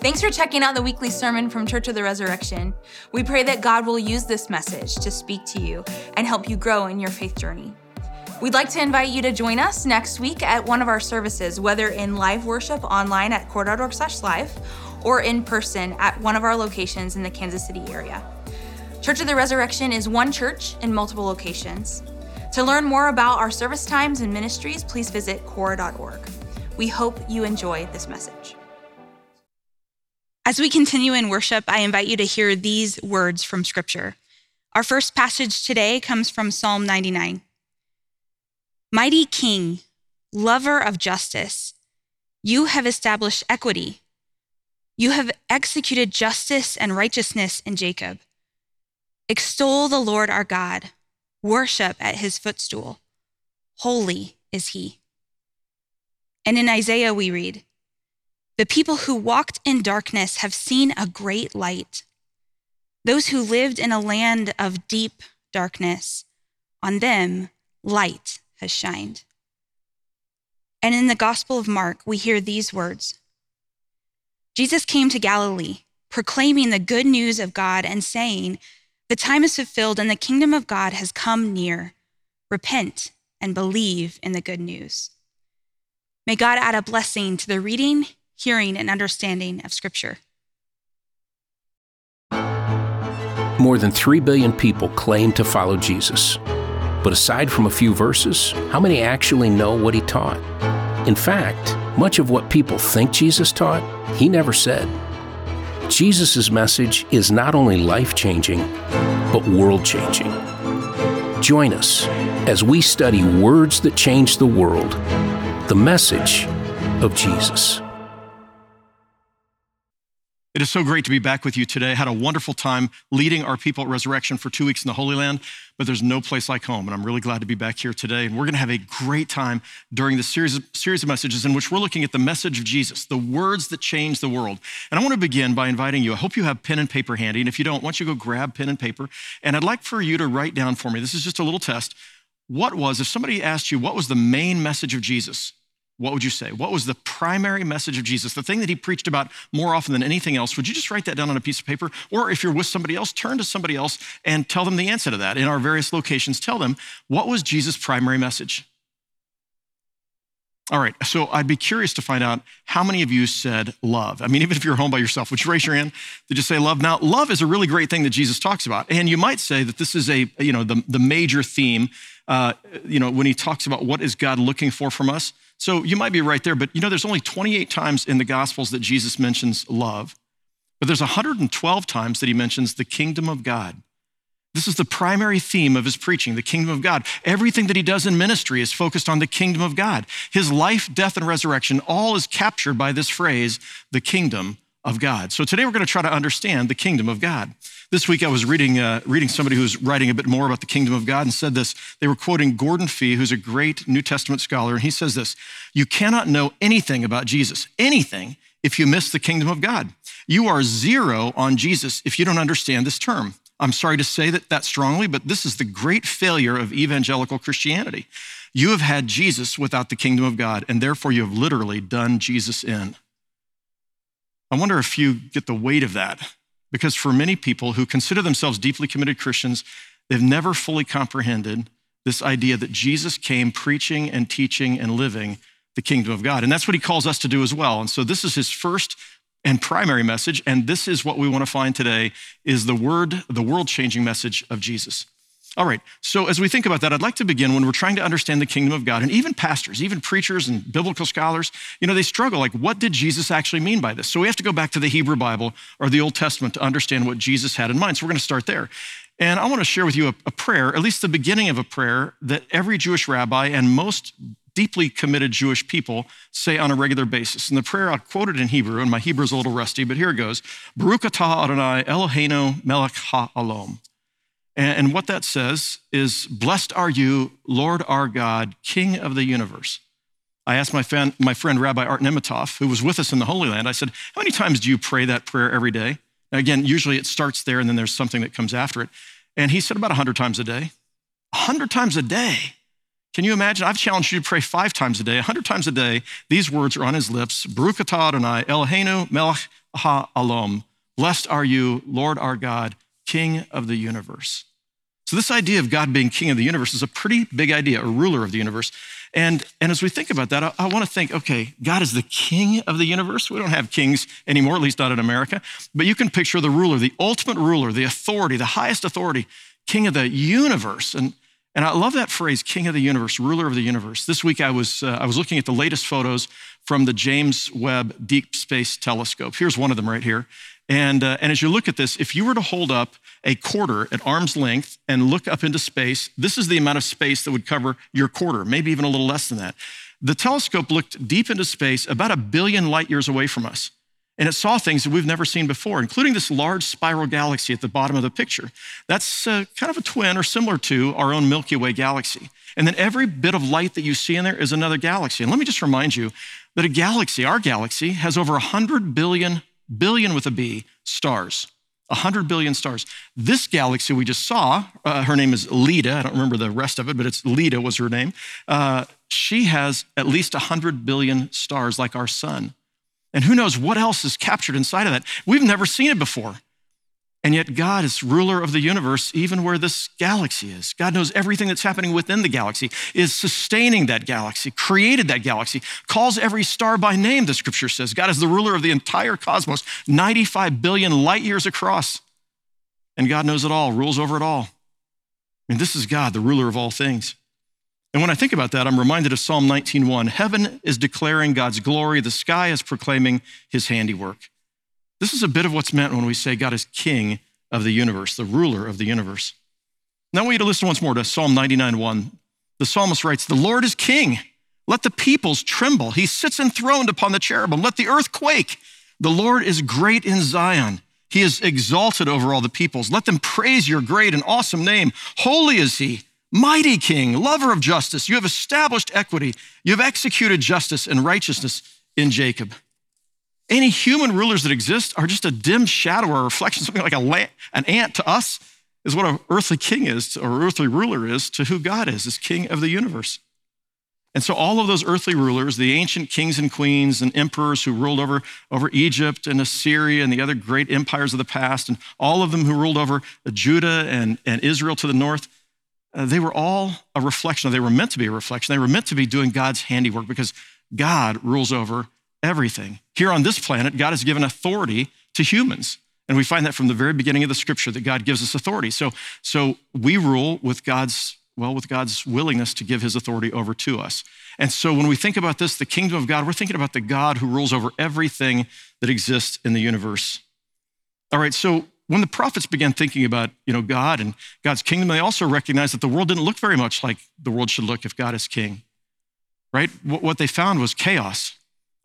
Thanks for checking out the weekly sermon from Church of the Resurrection. We pray that God will use this message to speak to you and help you grow in your faith journey. We'd like to invite you to join us next week at one of our services, whether in live worship online at cor.org slash live or in person at one of our locations in the Kansas City area. Church of the Resurrection is one church in multiple locations. To learn more about our service times and ministries, please visit cor.org. We hope you enjoy this message. As we continue in worship, I invite you to hear these words from Scripture. Our first passage today comes from Psalm 99. Mighty King, lover of justice, you have established equity. You have executed justice and righteousness in Jacob. Extol the Lord our God, worship at his footstool. Holy is he. And in Isaiah, we read, The people who walked in darkness have seen a great light. Those who lived in a land of deep darkness, on them light has shined. And in the Gospel of Mark, we hear these words Jesus came to Galilee, proclaiming the good news of God and saying, The time is fulfilled and the kingdom of God has come near. Repent and believe in the good news. May God add a blessing to the reading, hearing, and understanding of Scripture. More than 3 billion people claim to follow Jesus. But aside from a few verses, how many actually know what he taught? In fact, much of what people think Jesus taught, he never said. Jesus' message is not only life changing, but world changing. Join us as we study words that change the world, the message of Jesus. It is so great to be back with you today. I had a wonderful time leading our people at Resurrection for two weeks in the Holy Land, but there's no place like home. And I'm really glad to be back here today. And we're going to have a great time during this series of, series of messages in which we're looking at the message of Jesus, the words that change the world. And I want to begin by inviting you. I hope you have pen and paper handy. And if you don't, why don't you go grab pen and paper? And I'd like for you to write down for me. This is just a little test. What was, if somebody asked you, what was the main message of Jesus? What would you say? What was the primary message of Jesus? The thing that he preached about more often than anything else? Would you just write that down on a piece of paper? Or if you're with somebody else, turn to somebody else and tell them the answer to that. In our various locations, tell them what was Jesus' primary message? All right, so I'd be curious to find out how many of you said love. I mean, even if you're home by yourself, would you raise your hand? Did you say love? Now, love is a really great thing that Jesus talks about. And you might say that this is a, you know, the, the major theme, uh, you know, when he talks about what is God looking for from us. So you might be right there, but you know, there's only 28 times in the Gospels that Jesus mentions love, but there's 112 times that he mentions the kingdom of God. This is the primary theme of his preaching, the kingdom of God. Everything that he does in ministry is focused on the kingdom of God. His life, death, and resurrection all is captured by this phrase, the kingdom of God. So today we're going to try to understand the kingdom of God. This week I was reading, uh, reading somebody who was writing a bit more about the kingdom of God and said this. They were quoting Gordon Fee, who's a great New Testament scholar, and he says this You cannot know anything about Jesus, anything, if you miss the kingdom of God. You are zero on Jesus if you don't understand this term. I'm sorry to say that that strongly, but this is the great failure of evangelical Christianity. You have had Jesus without the kingdom of God, and therefore you have literally done Jesus in. I wonder if you get the weight of that because for many people who consider themselves deeply committed Christians, they've never fully comprehended this idea that Jesus came preaching and teaching and living the kingdom of God. And that's what he calls us to do as well. And so this is his first and primary message and this is what we want to find today is the word the world-changing message of Jesus. All right, so as we think about that, I'd like to begin when we're trying to understand the kingdom of God. And even pastors, even preachers and biblical scholars, you know, they struggle like, what did Jesus actually mean by this? So we have to go back to the Hebrew Bible or the Old Testament to understand what Jesus had in mind. So we're going to start there. And I want to share with you a, a prayer, at least the beginning of a prayer that every Jewish rabbi and most deeply committed Jewish people say on a regular basis. And the prayer, I quoted in Hebrew, and my Hebrew is a little rusty, but here it goes. Baruch atah Adonai Eloheinu melech ha'olam. And, what that says is, Blessed are you, Lord our God, King of the universe. I asked my friend, my friend Rabbi Art Nemitoff, who was with us in the Holy Land, I said, How many times do you pray that prayer every day? again, usually it starts there and then there's something that comes after it. And he said about 100 times a day. 100 times a day. Can you imagine? I've challenged you to pray five times a day, 100 times a day. These words are on his lips Baruch atah Adonai, Eloheinu melech ha'alom. Blessed are you, Lord our God, King of the universe. So, this idea of God being king of the universe is a pretty big idea, a ruler of the universe. And, and as we think about that, I, I want to think okay, God is the king of the universe. We don't have kings anymore, at least not in America. But you can picture the ruler, the ultimate ruler, the authority, the highest authority, king of the universe. And, and I love that phrase, king of the universe, ruler of the universe. This week I was, uh, I was looking at the latest photos from the James Webb Deep Space Telescope. Here's one of them right here. And, uh, and as you look at this, if you were to hold up a quarter at arm's length and look up into space, this is the amount of space that would cover your quarter, maybe even a little less than that. The telescope looked deep into space, about a billion light years away from us. And it saw things that we've never seen before, including this large spiral galaxy at the bottom of the picture. That's uh, kind of a twin or similar to our own Milky Way galaxy. And then every bit of light that you see in there is another galaxy. And let me just remind you that a galaxy, our galaxy, has over 100 billion billion with a B stars. 100 billion stars. This galaxy we just saw, uh, her name is Leda. I don't remember the rest of it, but it's Leda was her name. Uh, she has at least 100 billion stars like our sun. And who knows what else is captured inside of that? We've never seen it before. And yet, God is ruler of the universe, even where this galaxy is. God knows everything that's happening within the galaxy, is sustaining that galaxy, created that galaxy, calls every star by name, the scripture says. God is the ruler of the entire cosmos, 95 billion light years across. And God knows it all, rules over it all. I mean, this is God, the ruler of all things. And when I think about that, I'm reminded of Psalm 19:1. Heaven is declaring God's glory, the sky is proclaiming his handiwork. This is a bit of what's meant when we say God is king of the universe, the ruler of the universe. Now I want you to listen once more to Psalm 99:1. The psalmist writes, The Lord is king. Let the peoples tremble. He sits enthroned upon the cherubim. Let the earth quake. The Lord is great in Zion. He is exalted over all the peoples. Let them praise your great and awesome name. Holy is he, mighty king, lover of justice. You have established equity. You have executed justice and righteousness in Jacob. Any human rulers that exist are just a dim shadow or a reflection, something like a, an ant to us is what an earthly king is, or earthly ruler is to who God is, as king of the universe. And so all of those earthly rulers, the ancient kings and queens and emperors who ruled over, over Egypt and Assyria and the other great empires of the past, and all of them who ruled over Judah and, and Israel to the north, uh, they were all a reflection, they were meant to be a reflection. They were meant to be doing God's handiwork because God rules over everything. Here on this planet, God has given authority to humans. And we find that from the very beginning of the scripture that God gives us authority. So, so we rule with God's, well, with God's willingness to give his authority over to us. And so when we think about this, the kingdom of God, we're thinking about the God who rules over everything that exists in the universe. All right, so when the prophets began thinking about, you know, God and God's kingdom, they also recognized that the world didn't look very much like the world should look if God is king. Right? What they found was chaos.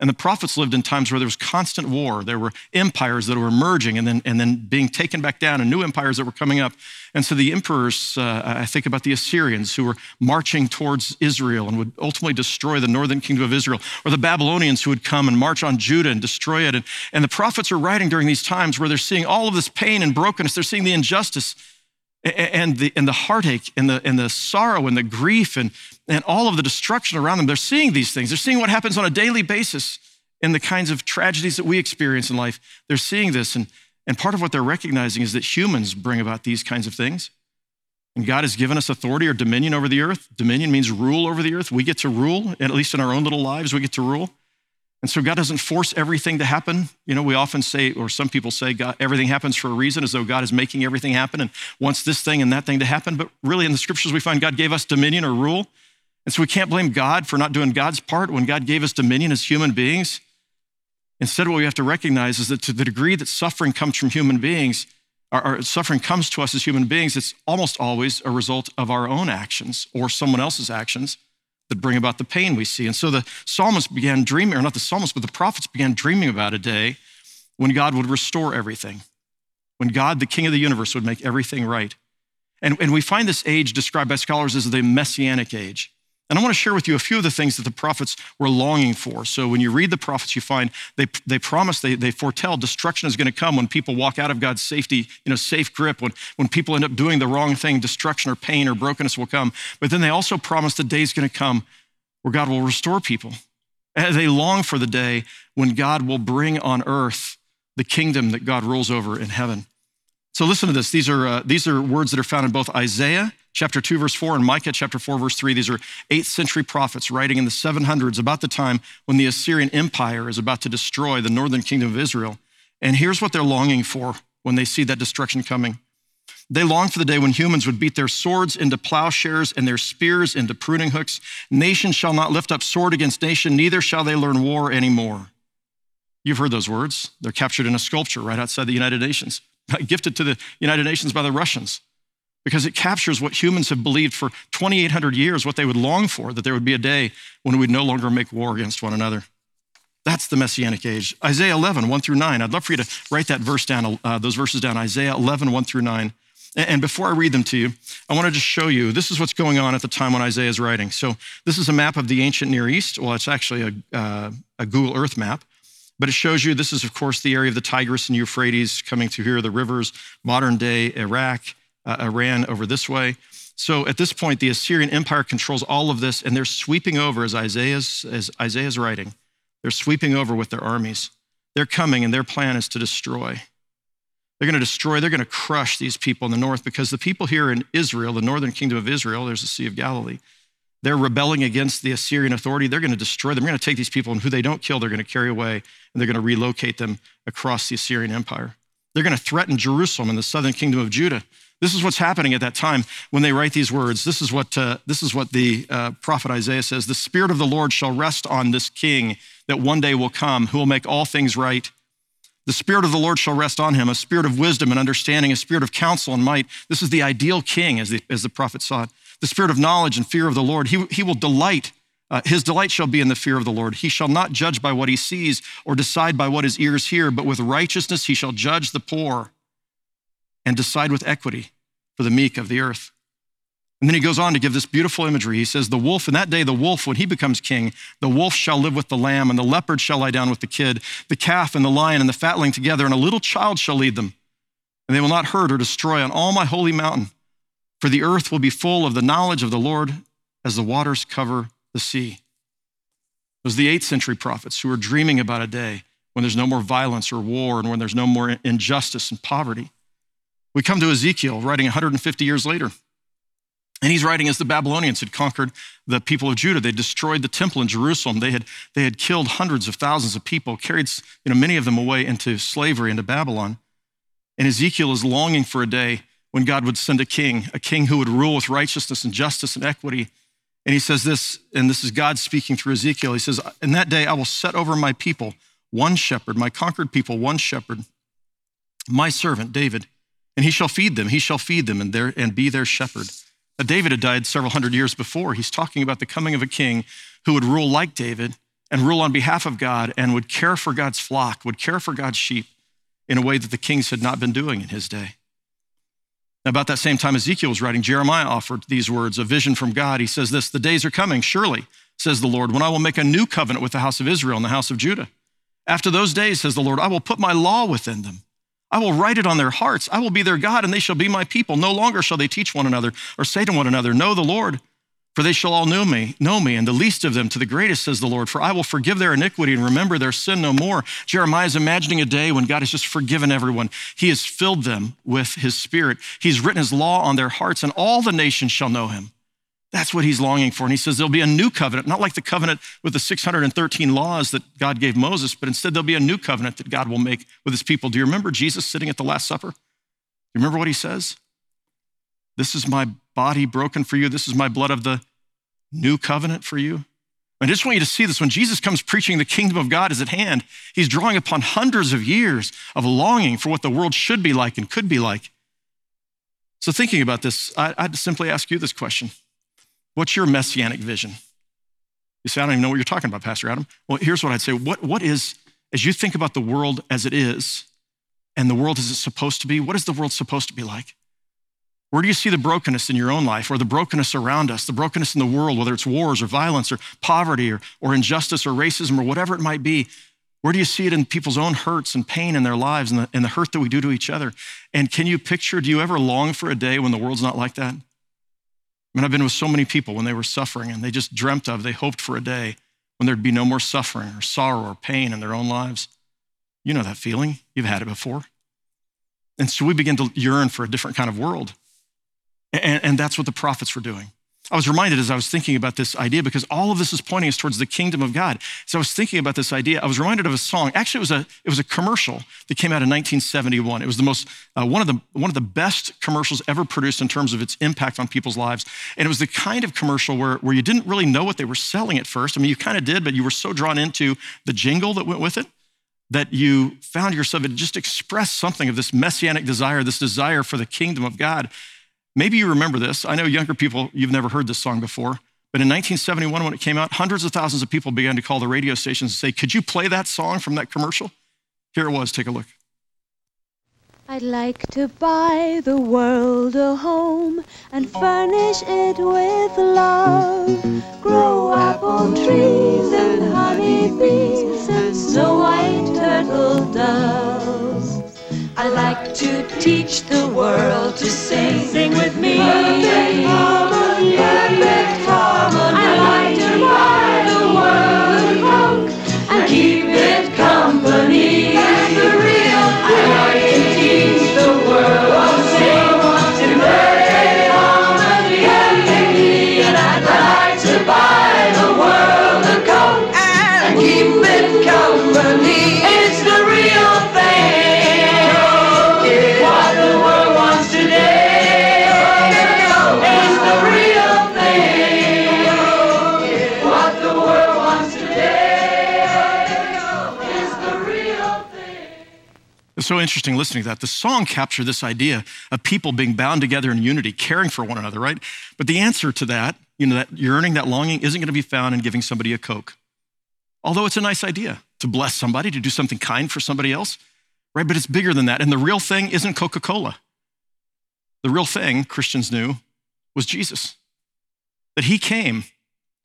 And the prophets lived in times where there was constant war. There were empires that were emerging and then, and then being taken back down, and new empires that were coming up. And so the emperors, uh, I think about the Assyrians who were marching towards Israel and would ultimately destroy the northern kingdom of Israel, or the Babylonians who would come and march on Judah and destroy it. And, and the prophets are writing during these times where they're seeing all of this pain and brokenness, they're seeing the injustice and the, and the heartache and the, and the sorrow and the grief and, and all of the destruction around them. They're seeing these things. They're seeing what happens on a daily basis in the kinds of tragedies that we experience in life. They're seeing this. And, and part of what they're recognizing is that humans bring about these kinds of things. And God has given us authority or dominion over the earth. Dominion means rule over the earth. We get to rule, at least in our own little lives, we get to rule. And so God doesn't force everything to happen. You know, we often say, or some people say, God, everything happens for a reason, as though God is making everything happen and wants this thing and that thing to happen. But really, in the scriptures, we find God gave us dominion or rule. And so we can't blame God for not doing God's part when God gave us dominion as human beings. Instead, what we have to recognize is that to the degree that suffering comes from human beings, our, suffering comes to us as human beings, it's almost always a result of our own actions or someone else's actions that bring about the pain we see. And so the psalmist began dreaming, or not the psalmist, but the prophets began dreaming about a day when God would restore everything, when God, the king of the universe, would make everything right. And, and we find this age described by scholars as the messianic age. And I want to share with you a few of the things that the prophets were longing for. So when you read the prophets, you find they, they promise, they, they foretell destruction is going to come when people walk out of God's safety, you know, safe grip. When, when people end up doing the wrong thing, destruction or pain or brokenness will come. But then they also promise the day is going to come where God will restore people. And they long for the day when God will bring on earth the kingdom that God rules over in heaven. So listen to this. These are, uh, these are words that are found in both Isaiah chapter 2, verse 4, and Micah chapter 4, verse 3. These are 8th century prophets writing in the 700s about the time when the Assyrian Empire is about to destroy the northern kingdom of Israel. And here's what they're longing for when they see that destruction coming. They long for the day when humans would beat their swords into plowshares and their spears into pruning hooks. Nation shall not lift up sword against nation, neither shall they learn war anymore. You've heard those words. They're captured in a sculpture right outside the United Nations. gifted to the United Nations by the Russians because it captures what humans have believed for 2,800 years, what they would long for, that there would be a day when we'd no longer make war against one another. That's the Messianic age. Isaiah 11, 1 through 9. I'd love for you to write that verse down, uh, those verses down. Isaiah 11, 1 through 9. And before I read them to you, I want to just show you this is what's going on at the time when Isaiah is writing. So, this is a map of the ancient Near East. Well, it's actually a, uh, a Google Earth map. But it shows you this is, of course, the area of the Tigris and Euphrates coming through here, the rivers, modern day Iraq, uh, Iran over this way. So at this point, the Assyrian Empire controls all of this, and they're sweeping over as Isaiah's, as Isaiah's writing. They're sweeping over with their armies. They're coming, and their plan is to destroy. They're going to destroy, they're going to crush these people in the north because the people here in Israel, the northern kingdom of Israel, there's the Sea of Galilee, they're rebelling against the Assyrian authority. They're going to destroy them. They're going to take these people, and who they don't kill, they're going to carry away, and they're going to relocate them across the Assyrian Empire. They're going to threaten Jerusalem and the southern kingdom of Judah. This is what's happening at that time when they write these words. This is what, uh, this is what the uh, prophet Isaiah says The Spirit of the Lord shall rest on this king that one day will come, who will make all things right. The Spirit of the Lord shall rest on him, a spirit of wisdom and understanding, a spirit of counsel and might. This is the ideal king, as the, as the prophet saw it the spirit of knowledge and fear of the Lord. He, he will delight. Uh, his delight shall be in the fear of the Lord. He shall not judge by what he sees or decide by what his ears hear, but with righteousness he shall judge the poor and decide with equity for the meek of the earth. And then he goes on to give this beautiful imagery. He says, The wolf, in that day, the wolf, when he becomes king, the wolf shall live with the lamb, and the leopard shall lie down with the kid, the calf and the lion and the fatling together, and a little child shall lead them. And they will not hurt or destroy on all my holy mountain. For the earth will be full of the knowledge of the Lord as the waters cover the sea. It was the 8th century prophets who were dreaming about a day when there's no more violence or war and when there's no more injustice and poverty. We come to Ezekiel writing 150 years later. And he's writing as the Babylonians had conquered the people of Judah. They destroyed the temple in Jerusalem. They had, they had killed hundreds of thousands of people, carried you know, many of them away into slavery, into Babylon. And Ezekiel is longing for a day when God would send a king, a king who would rule with righteousness and justice and equity. And he says this, and this is God speaking through Ezekiel. He says, In that day I will set over my people one shepherd, my conquered people, one shepherd, my servant David, and he shall feed them. He shall feed them and, their, and be their shepherd. Now, David had died several hundred years before. He's talking about the coming of a king who would rule like David and rule on behalf of God and would care for God's flock, would care for God's sheep in a way that the kings had not been doing in his day. About that same time Ezekiel was writing, Jeremiah offered these words, a vision from God. He says this The days are coming, surely, says the Lord, when I will make a new covenant with the house of Israel and the house of Judah. After those days, says the Lord, I will put my law within them. I will write it on their hearts. I will be their God, and they shall be my people. No longer shall they teach one another or say to one another, Know the Lord, for they shall all know me, know me, and the least of them to the greatest, says the Lord. For I will forgive their iniquity and remember their sin no more. Jeremiah is imagining a day when God has just forgiven everyone. He has filled them with his spirit. He's written his law on their hearts, and all the nations shall know him. That's what he's longing for. And he says there'll be a new covenant, not like the covenant with the 613 laws that God gave Moses, but instead there'll be a new covenant that God will make with his people. Do you remember Jesus sitting at the Last Supper? Do you remember what he says? This is my body broken for you. This is my blood of the new covenant for you. I just want you to see this. When Jesus comes preaching the kingdom of God is at hand, he's drawing upon hundreds of years of longing for what the world should be like and could be like. So, thinking about this, I'd simply ask you this question What's your messianic vision? You say, I don't even know what you're talking about, Pastor Adam. Well, here's what I'd say What, what is, as you think about the world as it is and the world as it's supposed to be, what is the world supposed to be like? Where do you see the brokenness in your own life or the brokenness around us, the brokenness in the world, whether it's wars or violence or poverty or, or injustice or racism or whatever it might be? Where do you see it in people's own hurts and pain in their lives and the, and the hurt that we do to each other? And can you picture, do you ever long for a day when the world's not like that? I mean, I've been with so many people when they were suffering and they just dreamt of, they hoped for a day when there'd be no more suffering or sorrow or pain in their own lives. You know that feeling. You've had it before. And so we begin to yearn for a different kind of world. And, and, that's what the prophets were doing. I was reminded as I was thinking about this idea because all of this is pointing us towards the kingdom of God. So I was thinking about this idea. I was reminded of a song. Actually, it was a it was a commercial that came out in 1971. It was the most uh, one of the one of the best commercials ever produced in terms of its impact on people's lives. And it was the kind of commercial where where you didn't really know what they were selling at first. I mean, you kind of did, but you were so drawn into the jingle that went with it that you found yourself, it just expressed something of this messianic desire, this desire for the kingdom of God. Maybe you remember this. I know younger people, you've never heard this song before. But in 1971, when it came out, hundreds of thousands of people began to call the radio stations and say, Could you play that song from that commercial? Here it was. Take a look. I'd like to buy the world a home and furnish it with love. Grow apple trees to teach the world to sing. Sing with me. So interesting listening to that. The song captured this idea of people being bound together in unity, caring for one another, right? But the answer to that, you know, that yearning, that longing, isn't going to be found in giving somebody a Coke. Although it's a nice idea to bless somebody, to do something kind for somebody else, right? But it's bigger than that. And the real thing isn't Coca Cola. The real thing, Christians knew, was Jesus. That he came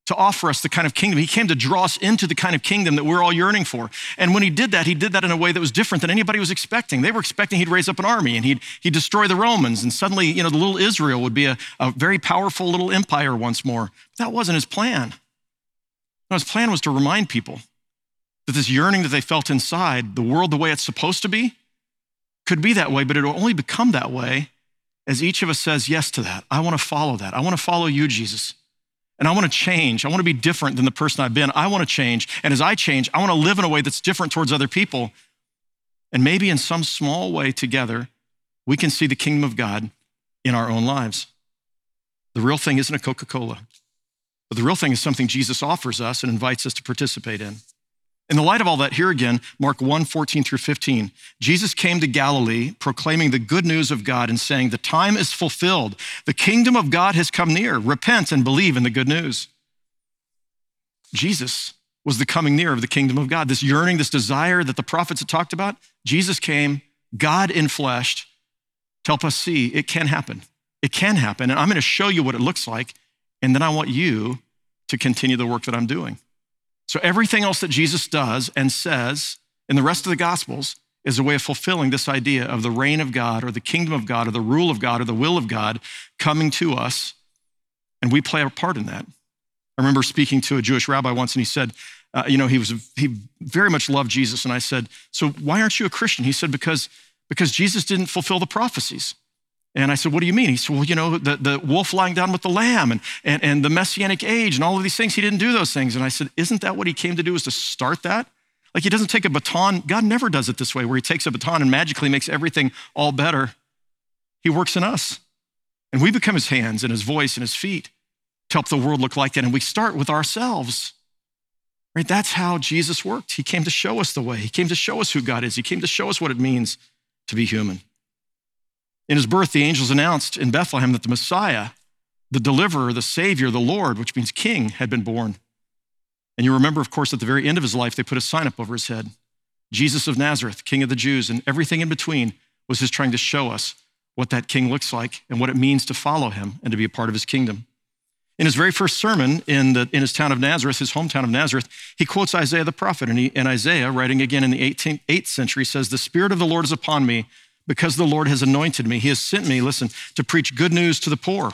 to offer us the kind of kingdom. He came to draw us into the kind of kingdom that we're all yearning for. And when he did that, he did that in a way that was different than anybody was expecting. They were expecting he'd raise up an army and he'd, he'd destroy the Romans. And suddenly, you know, the little Israel would be a, a very powerful little empire once more. But that wasn't his plan. No, his plan was to remind people that this yearning that they felt inside, the world the way it's supposed to be, could be that way, but it'll only become that way as each of us says yes to that. I want to follow that. I want to follow you, Jesus. And I want to change. I want to be different than the person I've been. I want to change. And as I change, I want to live in a way that's different towards other people. And maybe in some small way together, we can see the kingdom of God in our own lives. The real thing isn't a Coca Cola, but the real thing is something Jesus offers us and invites us to participate in. In the light of all that, here again, Mark 1 14 through 15. Jesus came to Galilee proclaiming the good news of God and saying, The time is fulfilled. The kingdom of God has come near. Repent and believe in the good news. Jesus was the coming near of the kingdom of God. This yearning, this desire that the prophets had talked about, Jesus came, God in flesh, to help us see it can happen. It can happen. And I'm going to show you what it looks like. And then I want you to continue the work that I'm doing. So everything else that Jesus does and says in the rest of the Gospels is a way of fulfilling this idea of the reign of God or the kingdom of God or the rule of God or the will of God coming to us. And we play a part in that. I remember speaking to a Jewish rabbi once and he said, uh, you know, he was he very much loved Jesus. And I said, so why aren't you a Christian? He said, because, because Jesus didn't fulfill the prophecies. And I said, What do you mean? He said, Well, you know, the, the wolf lying down with the lamb and, and, and the messianic age and all of these things. He didn't do those things. And I said, Isn't that what he came to do, is to start that? Like he doesn't take a baton. God never does it this way, where he takes a baton and magically makes everything all better. He works in us. And we become his hands and his voice and his feet to help the world look like that. And we start with ourselves. Right? That's how Jesus worked. He came to show us the way. He came to show us who God is. He came to show us what it means to be human. In his birth, the angels announced in Bethlehem that the Messiah, the deliverer, the Savior, the Lord, which means king, had been born. And you remember, of course, at the very end of his life, they put a sign up over his head Jesus of Nazareth, King of the Jews, and everything in between was his trying to show us what that king looks like and what it means to follow him and to be a part of his kingdom. In his very first sermon in, the, in his town of Nazareth, his hometown of Nazareth, he quotes Isaiah the prophet. And, he, and Isaiah, writing again in the 18th, 8th century, says, The Spirit of the Lord is upon me because the Lord has anointed me. He has sent me, listen, to preach good news to the poor,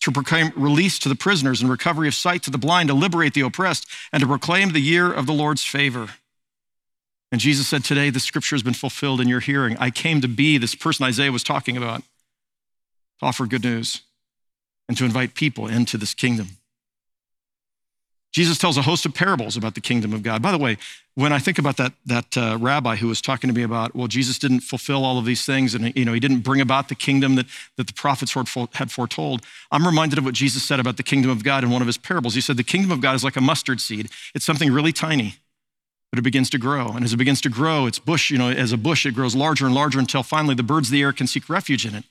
to proclaim release to the prisoners and recovery of sight to the blind, to liberate the oppressed, and to proclaim the year of the Lord's favor. And Jesus said, Today the scripture has been fulfilled in your hearing. I came to be this person Isaiah was talking about, to offer good news and to invite people into this kingdom. Jesus tells a host of parables about the kingdom of God. By the way, when I think about that, that uh, rabbi who was talking to me about, well, Jesus didn't fulfill all of these things and you know, he didn't bring about the kingdom that, that the prophets had foretold, I'm reminded of what Jesus said about the kingdom of God in one of his parables. He said, The kingdom of God is like a mustard seed, it's something really tiny. But it begins to grow. And as it begins to grow, its bush, you know, as a bush, it grows larger and larger until finally the birds of the air can seek refuge in it.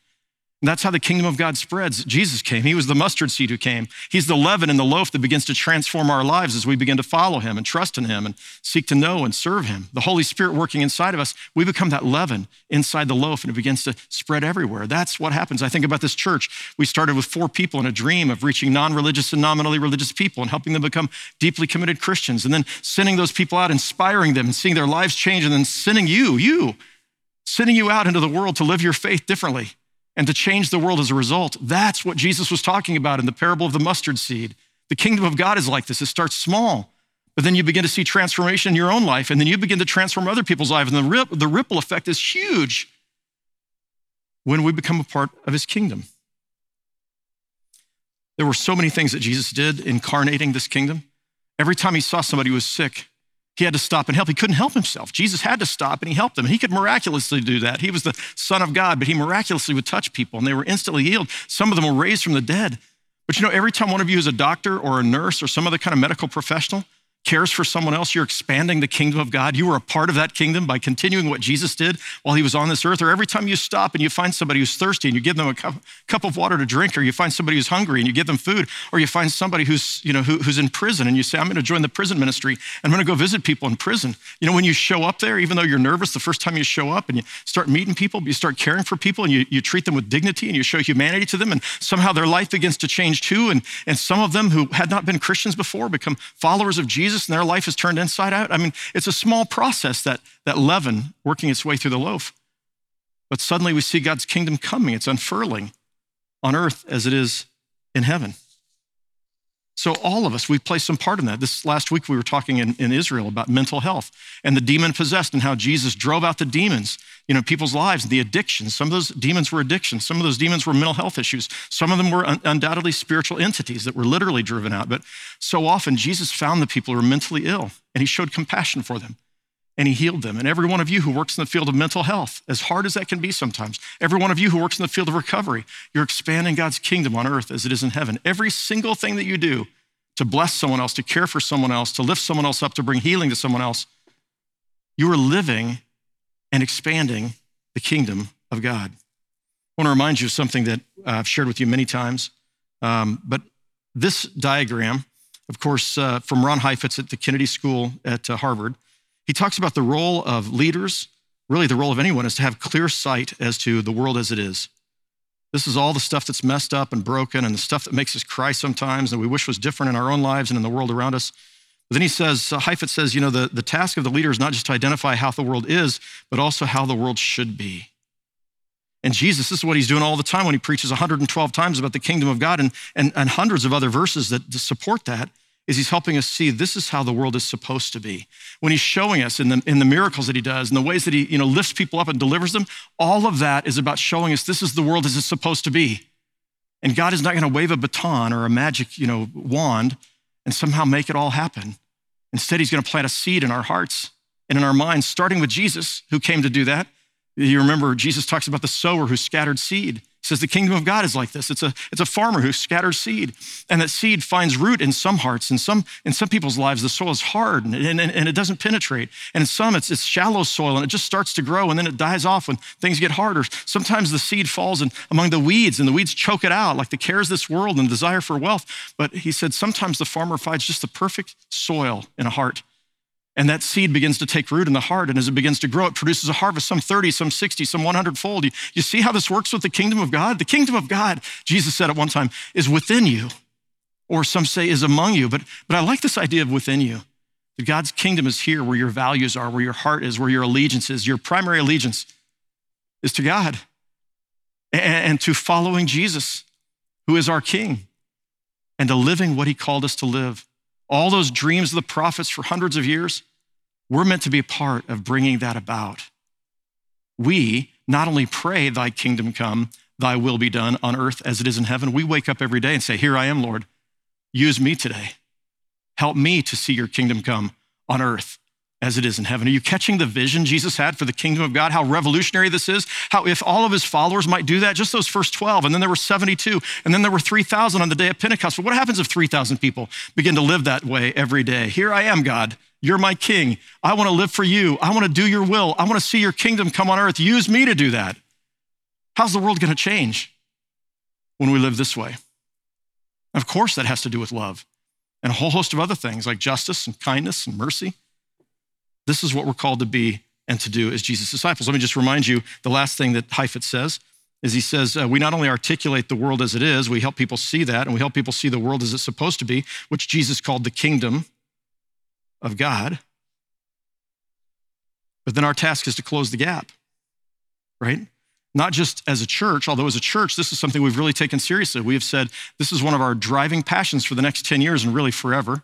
And that's how the kingdom of God spreads. Jesus came. He was the mustard seed who came. He's the leaven in the loaf that begins to transform our lives as we begin to follow him and trust in him and seek to know and serve him. The Holy Spirit working inside of us, we become that leaven inside the loaf and it begins to spread everywhere. That's what happens. I think about this church. We started with four people in a dream of reaching non religious and nominally religious people and helping them become deeply committed Christians and then sending those people out, inspiring them and seeing their lives change and then sending you, you, sending you out into the world to live your faith differently and to change the world as a result. That's what Jesus was talking about in the parable of the mustard seed. The kingdom of God is like this it starts small, but then you begin to see transformation in your own life, and then you begin to transform other people's lives, and the, the ripple effect is huge when we become a part of his kingdom. There were so many things that Jesus did incarnating this kingdom. Every time he saw somebody who was sick, he had to stop and help. He couldn't help himself. Jesus had to stop and he helped them. He could miraculously do that. He was the Son of God, but he miraculously would touch people and they were instantly healed. Some of them were raised from the dead. But you know, every time one of you is a doctor or a nurse or some other kind of medical professional, cares for someone else, you're expanding the kingdom of God. You were a part of that kingdom by continuing what Jesus did while he was on this earth. Or every time you stop and you find somebody who's thirsty and you give them a cup, cup of water to drink, or you find somebody who's hungry and you give them food, or you find somebody who's, you know, who, who's in prison and you say, I'm going to join the prison ministry and I'm going to go visit people in prison. You know, when you show up there, even though you're nervous the first time you show up and you start meeting people, you start caring for people and you, you treat them with dignity and you show humanity to them, and somehow their life begins to change too. And, and some of them who had not been Christians before become followers of Jesus and their life is turned turned inside out. I mean, it's a small process that, that leaven working its way through the loaf. But suddenly we see God's kingdom coming, it's unfurling on earth as it is in heaven. So, all of us, we play some part in that. This last week, we were talking in, in Israel about mental health and the demon possessed and how Jesus drove out the demons, you know, people's lives, the addictions. Some of those demons were addictions. Some of those demons were mental health issues. Some of them were un- undoubtedly spiritual entities that were literally driven out. But so often, Jesus found the people who were mentally ill and he showed compassion for them and he healed them. And every one of you who works in the field of mental health, as hard as that can be sometimes, every one of you who works in the field of recovery, you're expanding God's kingdom on earth as it is in heaven. Every single thing that you do to bless someone else, to care for someone else, to lift someone else up, to bring healing to someone else, you are living and expanding the kingdom of God. I want to remind you of something that I've shared with you many times. Um, but this diagram, of course, uh, from Ron Heifetz at the Kennedy School at uh, Harvard, he talks about the role of leaders, really the role of anyone, is to have clear sight as to the world as it is. This is all the stuff that's messed up and broken and the stuff that makes us cry sometimes and we wish was different in our own lives and in the world around us. But then he says, uh, Heifetz says, you know, the, the task of the leader is not just to identify how the world is, but also how the world should be. And Jesus, this is what he's doing all the time when he preaches 112 times about the kingdom of God and, and, and hundreds of other verses that support that is he's helping us see this is how the world is supposed to be. When he's showing us in the, in the miracles that he does and the ways that he you know, lifts people up and delivers them, all of that is about showing us this is the world as it's supposed to be. And God is not going to wave a baton or a magic you know, wand and somehow make it all happen. Instead, he's going to plant a seed in our hearts and in our minds, starting with Jesus, who came to do that. You remember Jesus talks about the sower who scattered seed. Says the kingdom of God is like this. It's a, it's a farmer who scatters seed, and that seed finds root in some hearts. In some, in some people's lives, the soil is hard and, and, and it doesn't penetrate. And in some, it's, it's shallow soil and it just starts to grow and then it dies off when things get harder. Sometimes the seed falls in, among the weeds and the weeds choke it out, like the cares of this world and the desire for wealth. But he said sometimes the farmer finds just the perfect soil in a heart And that seed begins to take root in the heart. And as it begins to grow, it produces a harvest, some 30, some 60, some 100 fold. You, you see how this works with the kingdom of God? The kingdom of God, Jesus said at one time, is within you, or some say is among you. But, but I like this idea of within you. That God's kingdom is here where your values are, where your heart is, where your allegiance is. Your primary allegiance is to God and, and to following Jesus, who is our king, and to living what he called us to live all those dreams of the prophets for hundreds of years, we're meant to be a part of bringing that about. We not only pray, Thy kingdom come, Thy will be done on earth as it is in heaven, we wake up every day and say, Here I am, Lord. Use me today. Help me to see your kingdom come on earth as it is in heaven. Are you catching the vision Jesus had for the kingdom of God? How revolutionary this is? How, if all of his followers might do that, just those first 12, and then there were 72, and then there were 3,000 on the day of Pentecost. But what happens if 3,000 people begin to live that way every day? Here I am, God. You're my king. I want to live for you. I want to do your will. I want to see your kingdom come on earth. Use me to do that. How's the world going to change when we live this way? Of course, that has to do with love and a whole host of other things like justice and kindness and mercy. This is what we're called to be and to do as Jesus' disciples. Let me just remind you the last thing that Heifetz says is he says, uh, we not only articulate the world as it is, we help people see that, and we help people see the world as it's supposed to be, which Jesus called the kingdom of God. But then our task is to close the gap, right? Not just as a church, although as a church, this is something we've really taken seriously. We have said this is one of our driving passions for the next 10 years and really forever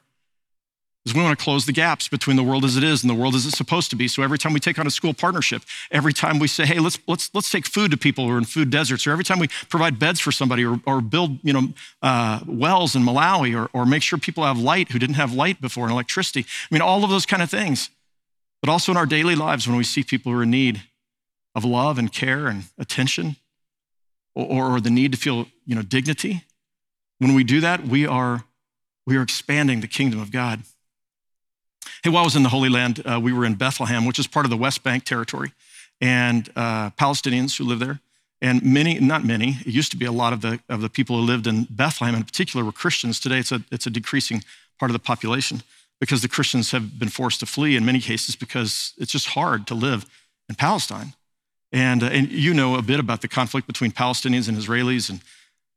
is we want to close the gaps between the world as it is and the world as it's supposed to be. So every time we take on a school partnership, every time we say, hey, let's, let's, let's take food to people who are in food deserts, or every time we provide beds for somebody or, or build you know, uh, wells in Malawi or, or make sure people have light who didn't have light before and electricity. I mean, all of those kind of things. But also in our daily lives when we see people who are in need of love and care and attention or, or the need to feel you know, dignity. When we do that, we are, we are expanding the kingdom of God. Hey, while I was in the Holy Land, uh, we were in Bethlehem, which is part of the West Bank territory, and uh, Palestinians who live there. And many, not many, it used to be a lot of the, of the people who lived in Bethlehem in particular were Christians. Today it's a, it's a decreasing part of the population because the Christians have been forced to flee in many cases because it's just hard to live in Palestine. And, uh, and you know a bit about the conflict between Palestinians and Israelis and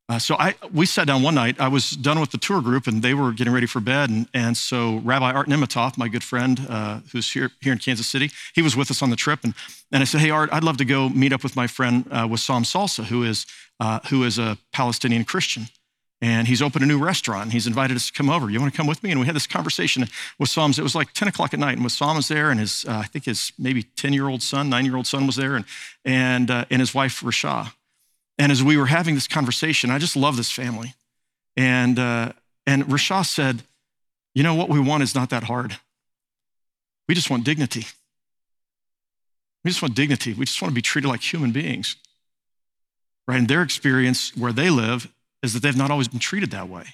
uh, so I, we sat down one night. I was done with the tour group, and they were getting ready for bed. And, and so Rabbi Art Nemitoff, my good friend, uh, who's here, here in Kansas City, he was with us on the trip. And, and I said, "Hey Art, I'd love to go meet up with my friend uh, Wissam Salsa, who is uh, who is a Palestinian Christian, and he's opened a new restaurant. He's invited us to come over. You want to come with me?" And we had this conversation with Sam's. It was like 10 o'clock at night, and Wissam was there, and his uh, I think his maybe 10 year old son, nine year old son was there, and and uh, and his wife Rasha. And as we were having this conversation, I just love this family. And, uh, and Rasha said, You know, what we want is not that hard. We just want dignity. We just want dignity. We just want to be treated like human beings. Right? And their experience where they live is that they've not always been treated that way.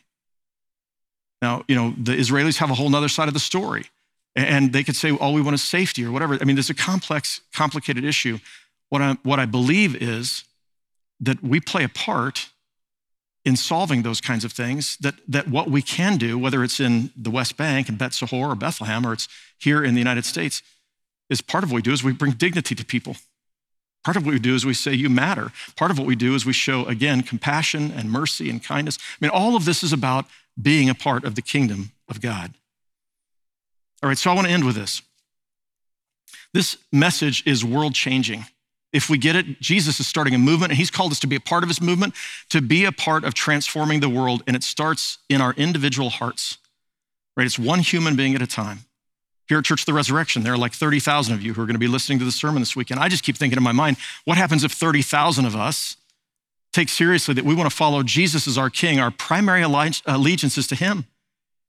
Now, you know, the Israelis have a whole other side of the story. And they could say, all we want is safety or whatever. I mean, there's a complex, complicated issue. What I, what I believe is that we play a part in solving those kinds of things, that, that what we can do, whether it's in the West Bank and Beit Sahour or Bethlehem, or it's here in the United States, is part of what we do is we bring dignity to people. Part of what we do is we say, You matter. Part of what we do is we show, again, compassion and mercy and kindness. I mean, all of this is about being a part of the kingdom of God. All right, so I want to end with this. This message is world changing. If we get it, Jesus is starting a movement, and he's called us to be a part of his movement, to be a part of transforming the world, and it starts in our individual hearts, right? It's one human being at a time. Here at Church of the Resurrection, there are like 30,000 of you who are going to be listening to the sermon this weekend. I just keep thinking in my mind, what happens if 30,000 of us take seriously that we want to follow Jesus as our king, our primary allegiance is to him?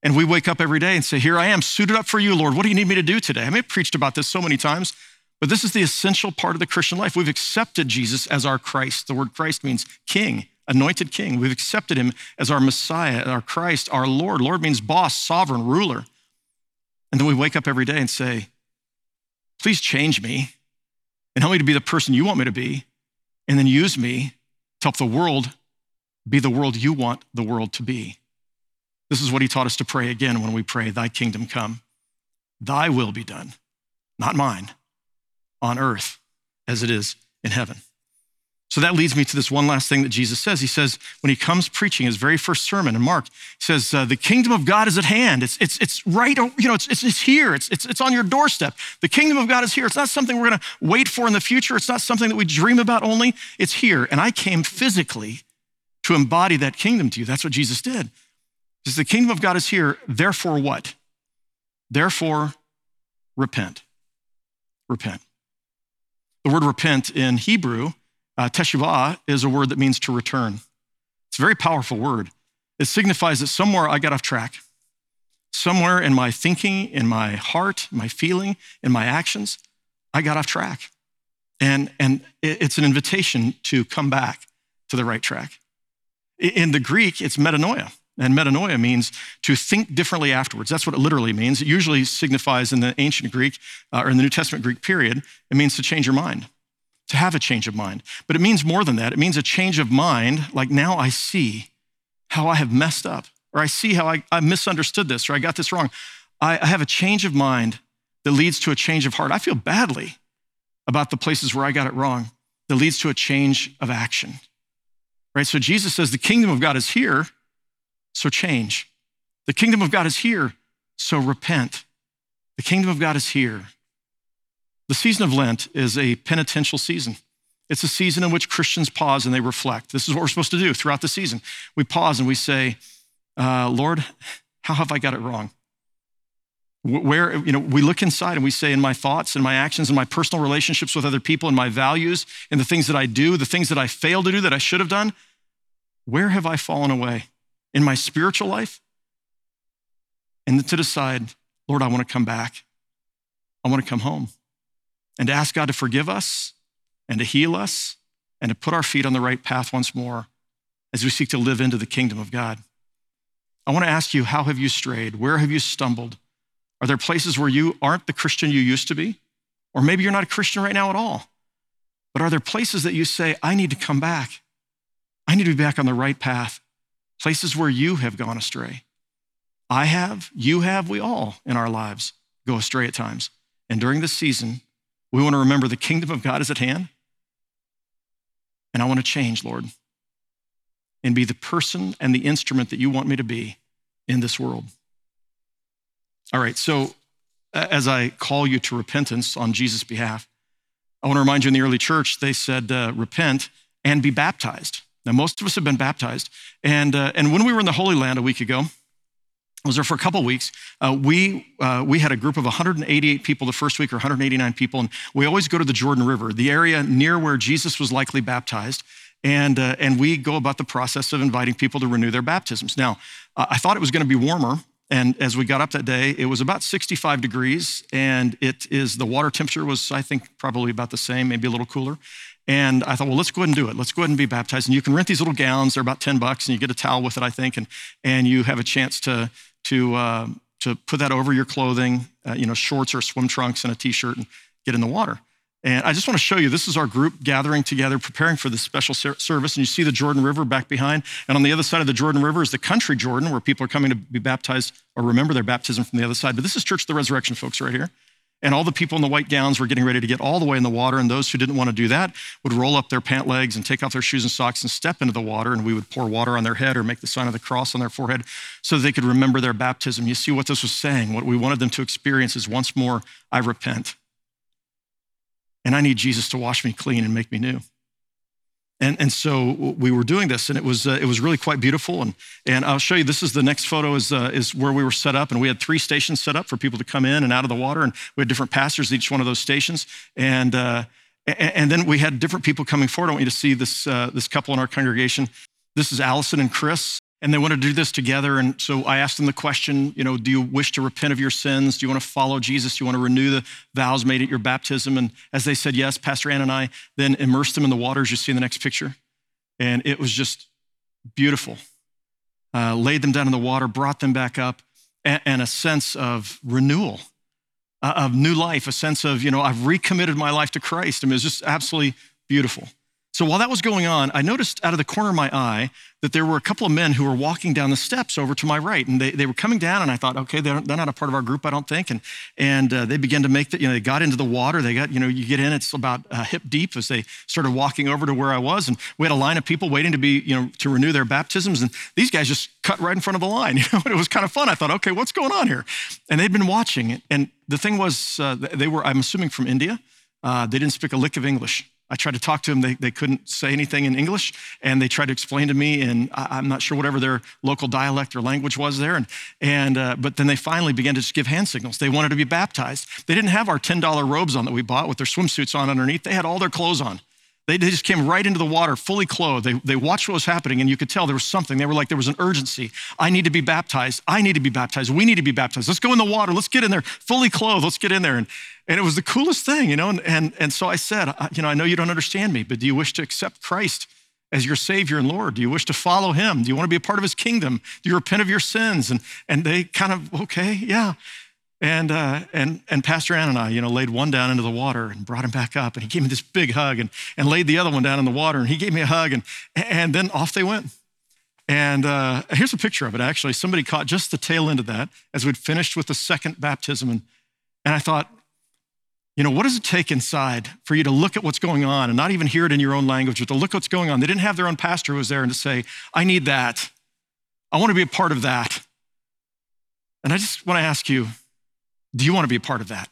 And we wake up every day and say, Here I am, suited up for you, Lord. What do you need me to do today? I mean, I've preached about this so many times. But this is the essential part of the Christian life. We've accepted Jesus as our Christ. The word Christ means king, anointed king. We've accepted him as our Messiah, our Christ, our Lord. Lord means boss, sovereign, ruler. And then we wake up every day and say, please change me and help me to be the person you want me to be. And then use me to help the world be the world you want the world to be. This is what he taught us to pray again when we pray, Thy kingdom come. thy will be done, not mine, on earth as it is in heaven. So that leads me to this one last thing that Jesus says. He says, when he comes preaching his very first sermon in Mark, he says, uh, the kingdom of God is at hand. It's, it's, it's right, you know, it's, it's, it's here. It's, it's, it's on your doorstep. The kingdom of God is here. It's not something we're going to wait for in the future. It's not something that we dream about only. It's here. And I came physically to embody that kingdom to you. That's what Jesus did. He says, the kingdom of God is here. Therefore what? Therefore, repent. Repent. The word repent in Hebrew uh, teshuvah is a word that means to return. It's a very powerful word. It signifies that somewhere I got off track. Somewhere in my thinking, in my heart, my feeling, in my actions, I got off track. And, and it's an invitation to come back to the right track. In the Greek, it's metanoia. And metanoia means to think differently afterwards. That's what it literally means. It usually signifies in the ancient Greek uh, or in the New Testament Greek period, it means to change your mind to have a change of mind. But it means more than that. It means a change of mind, like now I see how I have messed up, or I see how I, I misunderstood this, or I got this wrong. I, I have a change of mind that leads to a change of heart. I feel badly about the places where I got it wrong, that leads to a change of action. Right? So Jesus says the kingdom of God is here, so change. The kingdom of God is here, so repent. The kingdom of God is here, the season of Lent is a penitential season. It's a season in which Christians pause and they reflect. This is what we're supposed to do throughout the season. We pause and we say, uh, Lord, how have I got it wrong? Where, you know, we look inside and we say, in my thoughts and my actions and my personal relationships with other people and my values and the things that I do, the things that I fail to do that I should have done, where have I fallen away in my spiritual life? And to decide, Lord, I want to come back. I want to come home and to ask God to forgive us and to heal us and to put our feet on the right path once more as we seek to live into the kingdom of God. I want to ask you, how have you strayed? Where have you stumbled? Are there places where you aren't the Christian you used to be? Or maybe you're not a Christian right now at all. But are there places that you say, I need to come back? I need to be back on the right path. Places where you have gone astray. I have, you have, we all in our lives go astray at times. And during this season, we want to remember the kingdom of God is at hand. And I want to change, Lord, and be the person and the instrument that you want me to be in this world. All right, so as I call you to repentance on Jesus' behalf, I want to remind you in the early church, they said, uh, repent and be baptized. Now, most of us have been baptized. And, uh, and when we were in the Holy Land a week ago, I was there for a couple weeks. Uh, we, uh, we had a group of 188 people the first week, or 189 people, and we always go to the Jordan River, the area near where Jesus was likely baptized. And, uh, and we go about the process of inviting people to renew their baptisms. Now, uh, I thought it was going to be warmer, and as we got up that day, it was about 65 degrees, and it is the water temperature was, I think, probably about the same, maybe a little cooler. And I thought, well, let's go ahead and do it. Let's go ahead and be baptized. And you can rent these little gowns; they're about 10 bucks, and you get a towel with it, I think, and and you have a chance to to, uh, to put that over your clothing, uh, you know, shorts or swim trunks and a t-shirt and get in the water. And I just want to show you, this is our group gathering together, preparing for this special service. And you see the Jordan River back behind. And on the other side of the Jordan River is the country Jordan, where people are coming to be baptized or remember their baptism from the other side. But this is Church of the Resurrection, folks, right here. And all the people in the white gowns were getting ready to get all the way in the water. And those who didn't want to do that would roll up their pant legs and take off their shoes and socks and step into the water. And we would pour water on their head or make the sign of the cross on their forehead so they could remember their baptism. You see what this was saying? What we wanted them to experience is once more, I repent. And I need Jesus to wash me clean and make me new. And, and so we were doing this, and it was, uh, it was really quite beautiful. And, and I'll show you this is the next photo, is, uh, is where we were set up. And we had three stations set up for people to come in and out of the water. And we had different pastors at each one of those stations. And, uh, and then we had different people coming forward. I want you to see this, uh, this couple in our congregation. This is Allison and Chris and they wanted to do this together. And so I asked them the question, you know, do you wish to repent of your sins? Do you want to follow Jesus? Do you want to renew the vows made at your baptism? And as they said yes, Pastor Ann and I then immersed them in the waters you see in the next picture. And it was just beautiful. Uh, laid them down in the water, brought them back up, and, and a sense of renewal, uh, of new life, a sense of, you know, I've recommitted my life to Christ. I mean, it was just absolutely beautiful. So while that was going on, I noticed out of the corner of my eye that there were a couple of men who were walking down the steps over to my right. And they, they were coming down, and I thought, okay, they're, they're not a part of our group, I don't think. And, and uh, they began to make the, you know, they got into the water. They got, you know, you get in, it's about uh, hip deep as they started walking over to where I was. And we had a line of people waiting to be, you know, to renew their baptisms. And these guys just cut right in front of the line. You know, it was kind of fun. I thought, okay, what's going on here? And they'd been watching. It. And the thing was, uh, they were, I'm assuming, from India. Uh, they didn't speak a lick of English. I tried to talk to them. They, they couldn't say anything in English. And they tried to explain to me in, I'm not sure, whatever their local dialect or language was there. And, and uh, but then they finally began to just give hand signals. They wanted to be baptized. They didn't have our $10 robes on that we bought with their swimsuits on underneath. They had all their clothes on. They, they just came right into the water, fully clothed. They, they watched what was happening, and you could tell there was something. They were like, there was an urgency. I need to be baptized. I need to be baptized. We need to be baptized. Let's go in the water. Let's get in there, fully clothed. Let's get in there. And, and it was the coolest thing, you know. And, and, and so I said, you know, I know you don't understand me, but do you wish to accept Christ as your Savior and Lord? Do you wish to follow Him? Do you want to be a part of His kingdom? Do you repent of your sins? And, and they kind of, okay, yeah. And, uh, and, and Pastor Ann and I, you know, laid one down into the water and brought him back up. And he gave me this big hug and, and laid the other one down in the water. And he gave me a hug. And, and then off they went. And uh, here's a picture of it, actually. Somebody caught just the tail end of that as we'd finished with the second baptism. And, and I thought, you know, what does it take inside for you to look at what's going on and not even hear it in your own language, but to look what's going on? They didn't have their own pastor who was there and to say, I need that. I want to be a part of that. And I just want to ask you, do you want to be a part of that?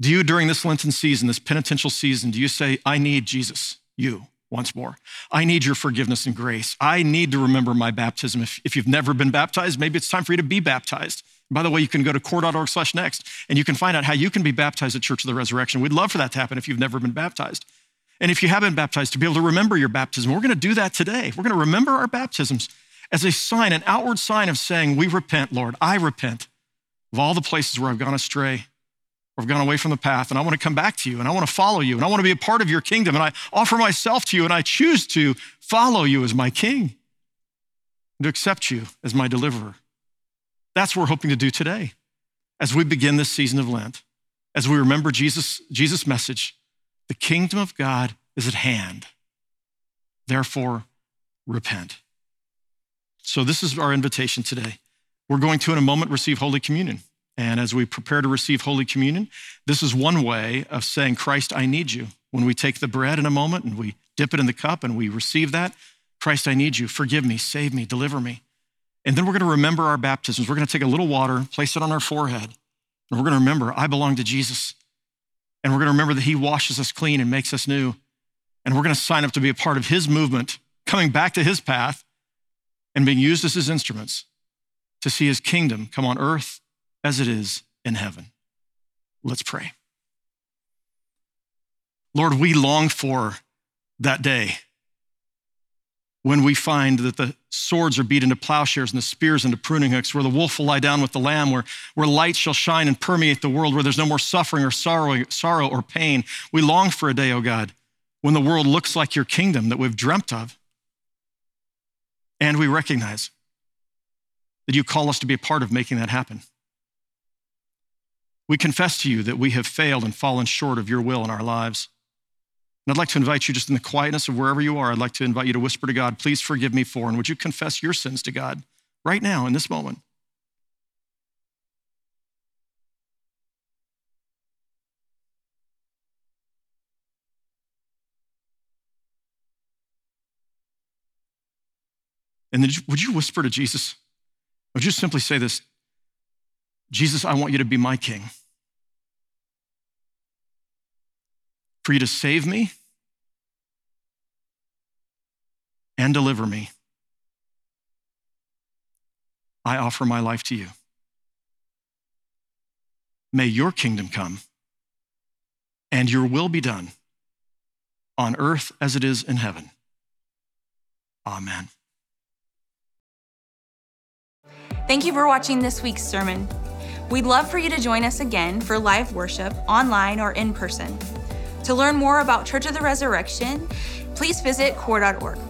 Do you, during this Lenten season, this penitential season, do you say, I need Jesus, you, once more? I need your forgiveness and grace. I need to remember my baptism. If, if you've never been baptized, maybe it's time for you to be baptized. By the way, you can go to cor.org slash next and you can find out how you can be baptized at Church of the Resurrection. We'd love for that to happen if you've never been baptized. And if you have been baptized, to be able to remember your baptism. We're going to do that today. We're going to remember our baptisms as a sign, an outward sign of saying, We repent, Lord. I repent of all the places where I've gone astray or I've gone away from the path, and I want to come back to you, and I want to follow you, and I want to be a part of your kingdom, and I offer myself to you, and I choose to follow you as my king and to accept you as my deliverer. That's what we're hoping to do today as we begin this season of Lent, as we remember Jesus' Jesus message the kingdom of God is at hand. Therefore, repent. So, this is our invitation today. We're going to, in a moment, receive Holy Communion. And as we prepare to receive Holy Communion, this is one way of saying, Christ, I need you. When we take the bread in a moment and we dip it in the cup and we receive that, Christ, I need you. Forgive me, save me, deliver me. And then we're going to remember our baptisms. We're going to take a little water, place it on our forehead, and we're going to remember, I belong to Jesus. And we're going to remember that he washes us clean and makes us new. And we're going to sign up to be a part of his movement, coming back to his path and being used as his instruments to see his kingdom come on earth as it is in heaven. Let's pray. Lord, we long for that day when we find that the swords are beat into plowshares and the spears into pruning hooks, where the wolf will lie down with the lamb, where, where light shall shine and permeate the world, where there's no more suffering or sorrow, sorrow or pain. We long for a day, O oh God, when the world looks like your kingdom that we've dreamt of. And we recognize that you call us to be a part of making that happen. We confess to you that we have failed and fallen short of your will in our lives. And I'd like to invite you, just in the quietness of wherever you are, I'd like to invite you to whisper to God, please forgive me for, and would you confess your sins to God right now in this moment? And then would you whisper to Jesus, would you simply say this Jesus, I want you to be my king. For you to save me and deliver me, I offer my life to you. May your kingdom come and your will be done on earth as it is in heaven. Amen. Thank you for watching this week's sermon. We'd love for you to join us again for live worship online or in person. To learn more about Church of the Resurrection, please visit cor.org.